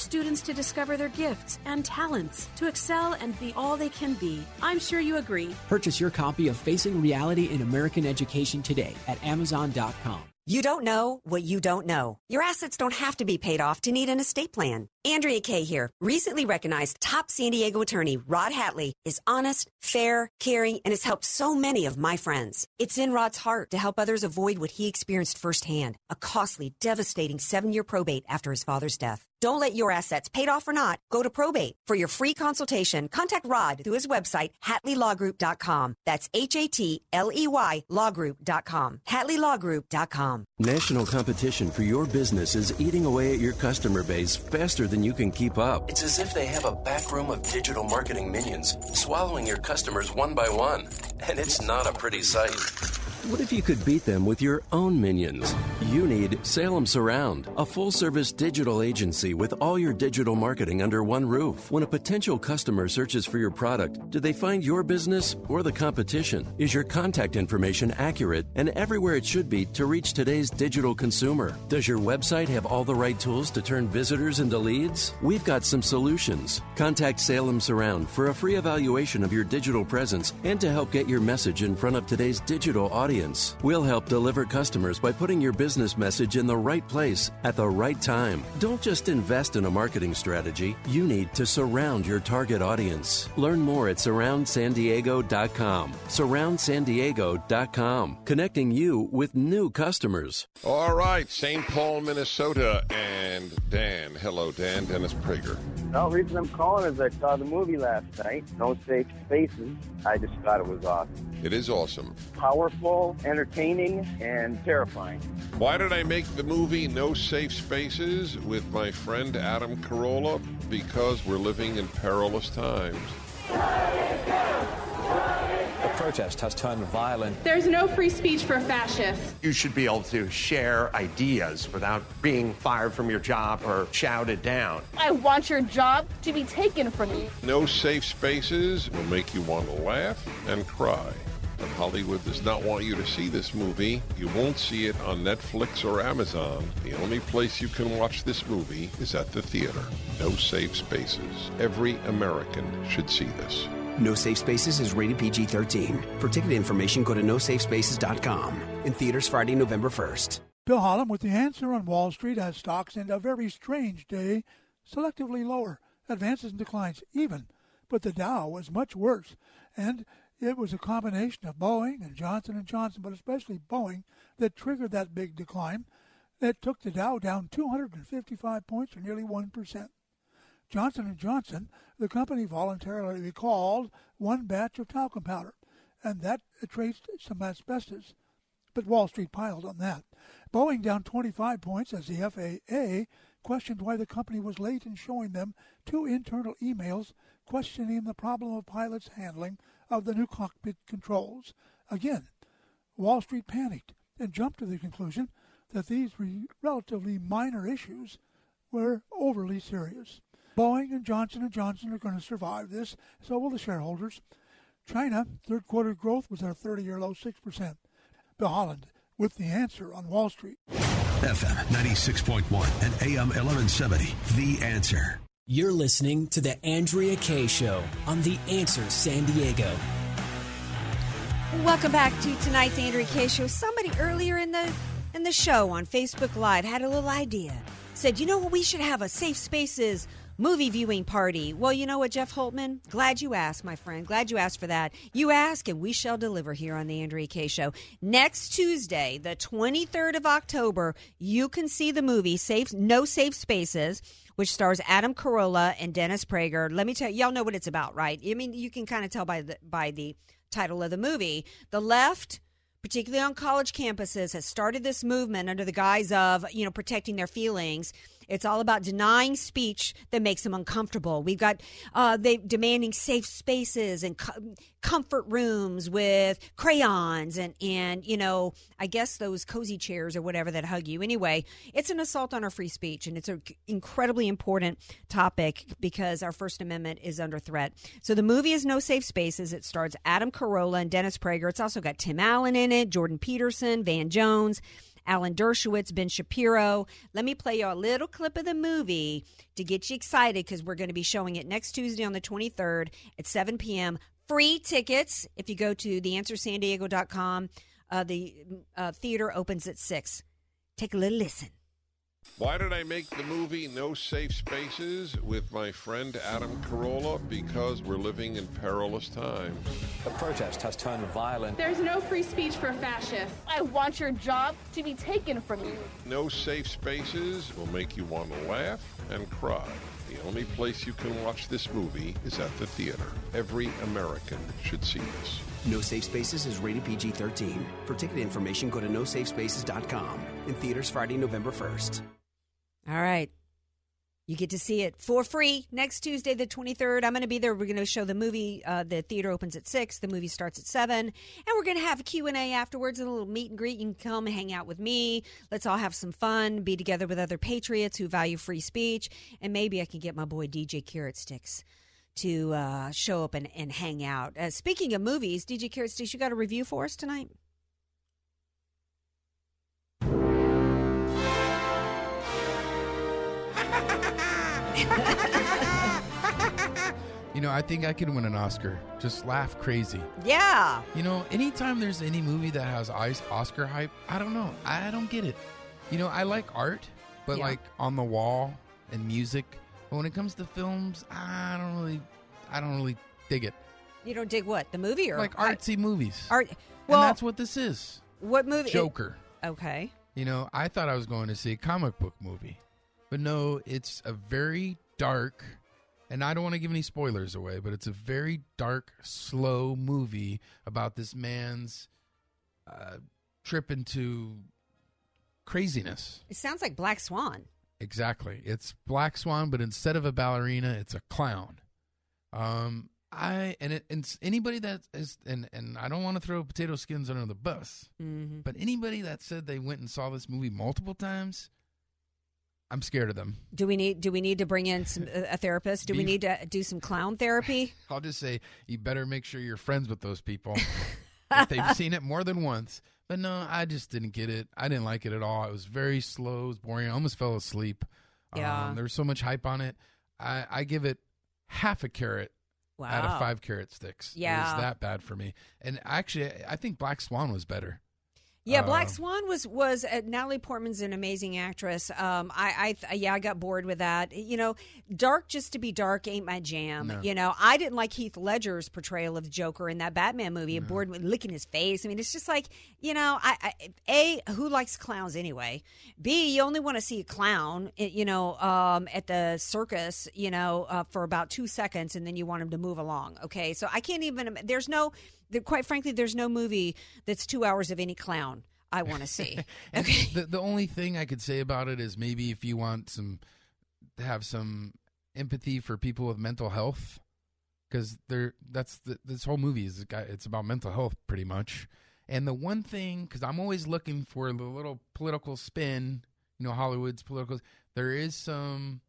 students to discover their gifts and talents, to excel and be all they can be. I'm sure you agree. Purchase your copy of Facing Reality in American Education today at Amazon.com. You don't know what you don't know. Your assets don't have to be paid off to need an estate plan. Andrea Kaye here. Recently recognized top San Diego attorney Rod Hatley is honest, fair, caring, and has helped so many of my friends. It's in Rod's heart to help others avoid what he experienced firsthand a costly, devastating seven year probate after his father's death. Don't let your assets, paid off or not, go to probate. For your free consultation, contact Rod through his website, HatleyLawGroup.com. That's H A T L E Y LawGroup.com. HatleyLawGroup.com. National competition for your business is eating away at your customer base faster than you can keep up. It's as if they have a back room of digital marketing minions swallowing your customers one by one. And it's not a pretty sight. What if you could beat them with your own minions? You need Salem Surround, a full service digital agency with all your digital marketing under one roof. When a potential customer searches for your product, do they find your business or the competition? Is your contact information accurate and everywhere it should be to reach today's digital consumer? Does your website have all the right tools to turn visitors into leads? We've got some solutions. Contact Salem Surround for a free evaluation of your digital presence and to help get your message in front of today's digital audience audience. We'll help deliver customers by putting your business message in the right place at the right time. Don't just invest in a marketing strategy, you need to surround your target audience. Learn more at surroundsandiego.com. Surroundsandiego.com, connecting you with new customers. All right, St. Paul, Minnesota, and Dan. Hello, Dan. Dennis Prager. The reason I'm calling is I saw the movie last night, No Safe Spaces. I just thought it was awesome. It is awesome. Powerful, entertaining, and terrifying. Why did I make the movie No Safe Spaces with my friend Adam Carolla? Because we're living in perilous times. The protest has turned violent. There's no free speech for fascists. You should be able to share ideas without being fired from your job or shouted down. I want your job to be taken from you. No Safe Spaces will make you want to laugh and cry. But Hollywood does not want you to see this movie. You won't see it on Netflix or Amazon. The only place you can watch this movie is at the theater. No Safe Spaces. Every American should see this. No Safe Spaces is rated PG 13. For ticket information, go to nosafespaces.com. In theaters Friday, November 1st. Bill Holland with the answer on Wall Street as stocks end a very strange day, selectively lower, advances and declines even, but the Dow was much worse, and it was a combination of Boeing and Johnson & Johnson, but especially Boeing, that triggered that big decline that took the Dow down 255 points or nearly 1%. Johnson & Johnson, the company voluntarily recalled one batch of talcum powder, and that traced some asbestos. But Wall Street piled on that. Boeing down 25 points as the FAA questioned why the company was late in showing them two internal emails questioning the problem of pilots' handling of the new cockpit controls. Again, Wall Street panicked and jumped to the conclusion that these re- relatively minor issues were overly serious. Boeing and Johnson & Johnson are going to survive this, so will the shareholders. China, third quarter growth was at a 30-year low 6%. Bill Holland with the answer on Wall Street. FM 96.1 and AM 1170. The answer. You're listening to The Andrea Kaye Show on The Answer San Diego. Welcome back to tonight's Andrea Kaye Show. Somebody earlier in the in the show on Facebook Live had a little idea. Said, you know what, we should have a safe spaces movie viewing party. Well, you know what, Jeff Holtman? Glad you asked, my friend. Glad you asked for that. You ask, and we shall deliver here on the Andrea Kaye Show. Next Tuesday, the 23rd of October, you can see the movie Safe No Safe Spaces which stars Adam Carolla and Dennis Prager. Let me tell you, y'all know what it's about, right? I mean, you can kind of tell by the by the title of the movie. The left particularly on college campuses, has started this movement under the guise of, you know, protecting their feelings. It's all about denying speech that makes them uncomfortable. We've got uh, they demanding safe spaces and co- comfort rooms with crayons and and you know I guess those cozy chairs or whatever that hug you. Anyway, it's an assault on our free speech and it's an incredibly important topic because our First Amendment is under threat. So the movie is No Safe Spaces. It stars Adam Carolla and Dennis Prager. It's also got Tim Allen in it, Jordan Peterson, Van Jones. Alan Dershowitz, Ben Shapiro. Let me play you a little clip of the movie to get you excited because we're going to be showing it next Tuesday on the 23rd at 7 p.m. Free tickets if you go to theanswersandiego.com. Uh, the uh, theater opens at 6. Take a little listen. Why did I make the movie No Safe Spaces with my friend Adam Carolla? Because we're living in perilous times. The protest has turned violent. There's no free speech for fascists. I want your job to be taken from you. No Safe Spaces will make you want to laugh and cry. The only place you can watch this movie is at the theater. Every American should see this. No Safe Spaces is rated PG 13. For ticket information, go to nosafespaces.com. In theaters Friday, November 1st. All right. You get to see it for free next Tuesday, the 23rd. I'm going to be there. We're going to show the movie. Uh, the theater opens at 6. The movie starts at 7. And we're going to have a Q&A afterwards, a little meet and greet. You can come hang out with me. Let's all have some fun, be together with other patriots who value free speech. And maybe I can get my boy DJ Carrot Sticks to uh, show up and, and hang out. Uh, speaking of movies, DJ Carrot Sticks, you got a review for us tonight? You know, I think I could win an Oscar. Just laugh crazy. Yeah. You know, anytime there's any movie that has ice Oscar hype, I don't know. I don't get it. You know, I like art, but Yeah. like on the wall and music. But when it comes to films, I don't really, I don't really dig it. You don't dig what? The movie or Like artsy movies. Art. Well, and that's what this is. what movie? Joker. Okay. You know, I thought I was going to see a comic book movie, but no, it's a very dark, and I don't want to give any spoilers away, but it's a very dark, slow movie about this man's uh, trip into craziness. It sounds like Black Swan. Exactly. It's Black Swan, but instead of a ballerina, it's a clown. Um, I and it, and anybody that is and and I don't want to throw potato skins under the bus, Mhm. but anybody that said they went and saw this movie multiple times, I'm scared of them. Do we need do we need to bring in some, a therapist? Do we need to do some clown therapy? I'll just say you better make sure you're friends with those people if they've seen it more than once. But no, I just didn't get it. I didn't like it at all. It was very slow. It was boring. I almost fell asleep. Yeah. Um, there was so much hype on it. I, I give it half a carrot out of five carrot sticks. Yeah. It was that bad for me. And actually, I think Black Swan was better. Yeah, Black Uh, Swan was was uh, Natalie Portman's an amazing actress. Um, I, I yeah, I got bored with that. You know, dark just to be dark ain't my jam. No. You know, I didn't like Heath Ledger's portrayal of the Joker in that Batman movie. It bored me licking his face. I mean, it's just like you know, I, I a who likes clowns anyway. B you only want to see a clown, eh, you know, um, at the circus, you know, uh, for about two seconds, and then you want him to move along. Okay, so I can't even. There's no. Quite frankly, there's no movie that's two hours of any clown I want to see. And the the only thing I could say about it is maybe if you want some to have some empathy for people with mental health, because they're that's the, this whole movie is it's about mental health pretty much. And the one thing, because I'm always looking for the little political spin, you know, Hollywood's political. There is some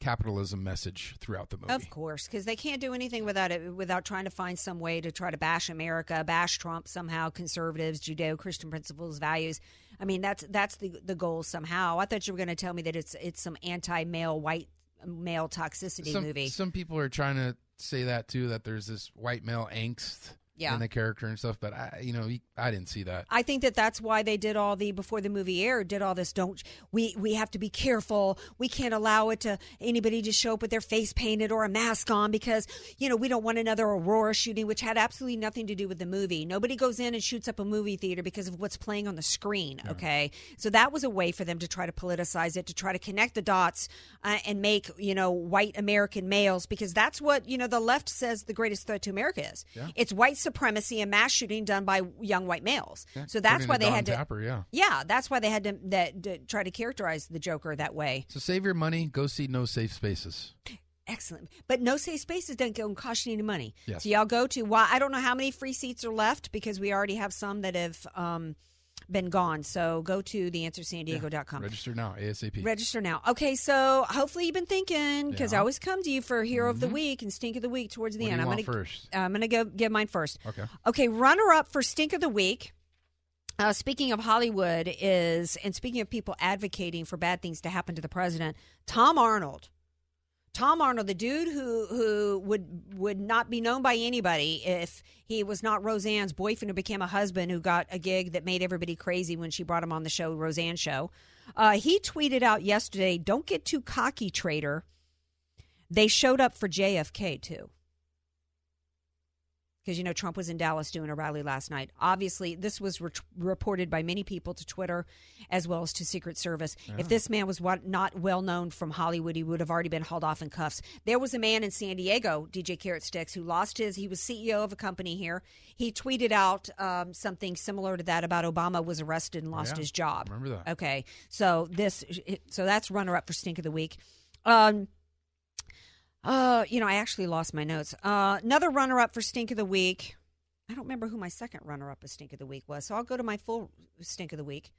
anti-capitalism message throughout the movie. Of course, because they can't do anything without it without trying to find some way to try to bash America, bash Trump somehow, conservatives, Judeo-Christian principles, values. I mean, that's that's the the goal somehow. I thought you were going to tell me that it's it's some anti-male white male toxicity some, movie. Some people are trying to say that too. That there's this white male angst Yeah. in the character and stuff. But I, you know, I didn't see that. I think that that's why they did all the before the movie aired. Did all this? Don't we? We have to be careful. We can't allow it to anybody to show up with their face painted or a mask on because you know we don't want another Aurora shooting, which had absolutely nothing to do with the movie. Nobody goes in and shoots up a movie theater because of what's playing on the screen. Okay, so that was a way for them to try to politicize it, to try to connect the dots uh, and make you know white American males because that's what you know the left says the greatest threat to America is. Yeah. It's white supremacy and mass shooting done by young white males. Yeah, So that's why they Don had to. Tapper, yeah. Yeah, that's why they had to, that, to try to characterize the Joker that way. So save your money. Go see No Safe Spaces. Excellent. But no safe spaces don't go and cost you any money. Yes. So y'all go to. Well, I don't know how many free seats are left because we already have some that have um, been gone. So go to theanswersandiego.com. Register now, ASAP. Register now. Okay, so hopefully you've been thinking because I always come to you for hero of the week and stink of the week towards the What end. I'm gonna first? I'm gonna go give mine first. Okay. Okay, runner up for stink of the week. Uh, speaking of Hollywood is and speaking of people advocating for bad things to happen to the president, Tom Arnold. Tom Arnold, the dude who who would would not be known by anybody if he was not Roseanne's boyfriend who became a husband who got a gig that made everybody crazy when she brought him on the show Roseanne show. Uh, he tweeted out yesterday, "Don't get too cocky, traitor." They showed up for JFK too. Because you know Trump was in Dallas doing a rally last night. Obviously, this was re- reported by many people to Twitter as well as to Secret Service. Yeah. If this man was what, not well known from Hollywood, he would have already been hauled off in cuffs. There was a man in San Diego, DJ Carrot Sticks, who lost his. He was CEO of a company here. He tweeted out um, something similar to that about Obama was arrested and lost Yeah, his job. remember that. Okay, so this, so that's runner up for stink of the week. Um, uh, you know, I actually lost my notes. Uh, another runner up for stink of the week. I don't remember who my second runner up of stink of the week was, so I'll go to my full stink of the week,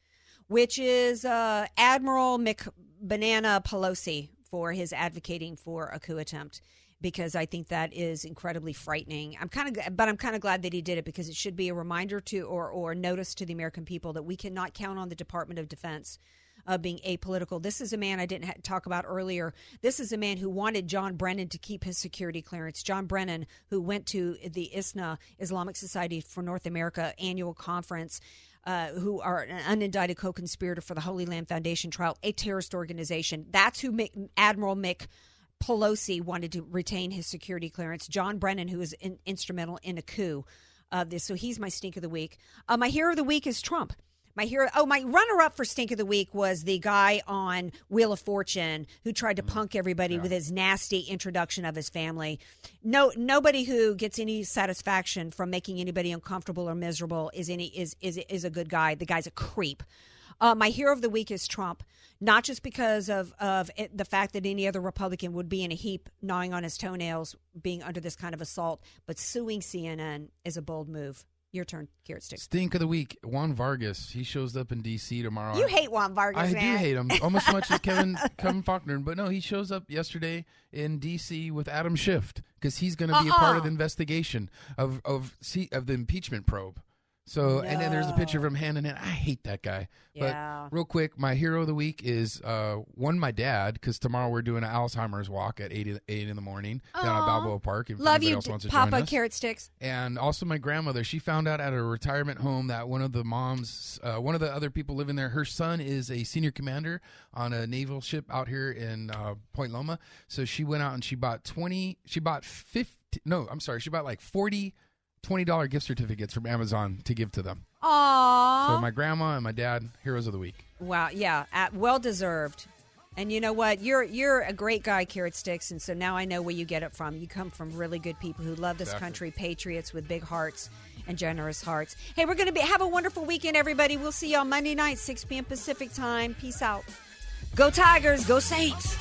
which is uh, Admiral McBanana Pelosi for his advocating for a coup attempt because I think that is incredibly frightening. I'm kind of, but I'm kind of glad that he did it because it should be a reminder to or or notice to the American people that we cannot count on the Department of Defense of being apolitical. This is a man I didn't ha- talk about earlier. This is a man who wanted John Brennan to keep his security clearance. John Brennan, who went to the ISNA, Islamic Society for North America annual conference. Uh, who are an unindicted co-conspirator for the Holy Land Foundation trial, a terrorist organization. That's who Mick, Admiral Mick Pelosi wanted to retain his security clearance. John Brennan, who was in, instrumental in a coup. Uh, this, so he's my stink of the week. Uh, my hero of the week is Trump. My hero, oh, my runner up for stink of the week was the guy on Wheel of Fortune who tried to punk everybody with his nasty introduction of his family. No, nobody who gets any satisfaction from making anybody uncomfortable or miserable is any is is is a good guy. The guy's a creep. Uh, my hero of the week is Trump, not just because of of it, the fact that any other Republican would be in a heap, gnawing on his toenails, being under this kind of assault, but suing CNN is a bold move. Your turn, Carrot Stick. Stink of the week, Juan Vargas. He shows up in D.C. tomorrow. You hate Juan Vargas, I man. do hate him almost as much as Kevin Kevin Faulconer, but no, he shows up yesterday in D.C. with Adam Schiff because he's going to be a part of Uh-uh. the investigation of of of the impeachment probe. So and then there's a picture of him hand in hand. I hate that guy. Yeah. But real quick, my hero of the week is uh, one my dad because tomorrow we're doing an Alzheimer's walk at eight in- eight in the morning down at. Balboa Park. If Love you, else wants to Papa. Carrot Sticks. And also my grandmother, she found out at a retirement home that one of the moms, uh, one of the other people living there, her son is a senior commander on a naval ship out here in uh, Point Loma. So she went out and she bought 20, she bought 50, no, I'm sorry, she bought like 40 $20 gift certificates from Amazon to give to them. Aww. So my grandma and my dad, heroes of the week. Wow, yeah, at, well deserved. And you know what? You're you're a great guy, Carrot Sticks, and so now I know where you get it from. You come from really good people who love this Exactly. country, patriots with big hearts and generous hearts. Hey, we're gonna be have a wonderful weekend, everybody. We'll see you on Monday night, 6 p.m. Pacific time. Peace out. Go Tigers, go Saints.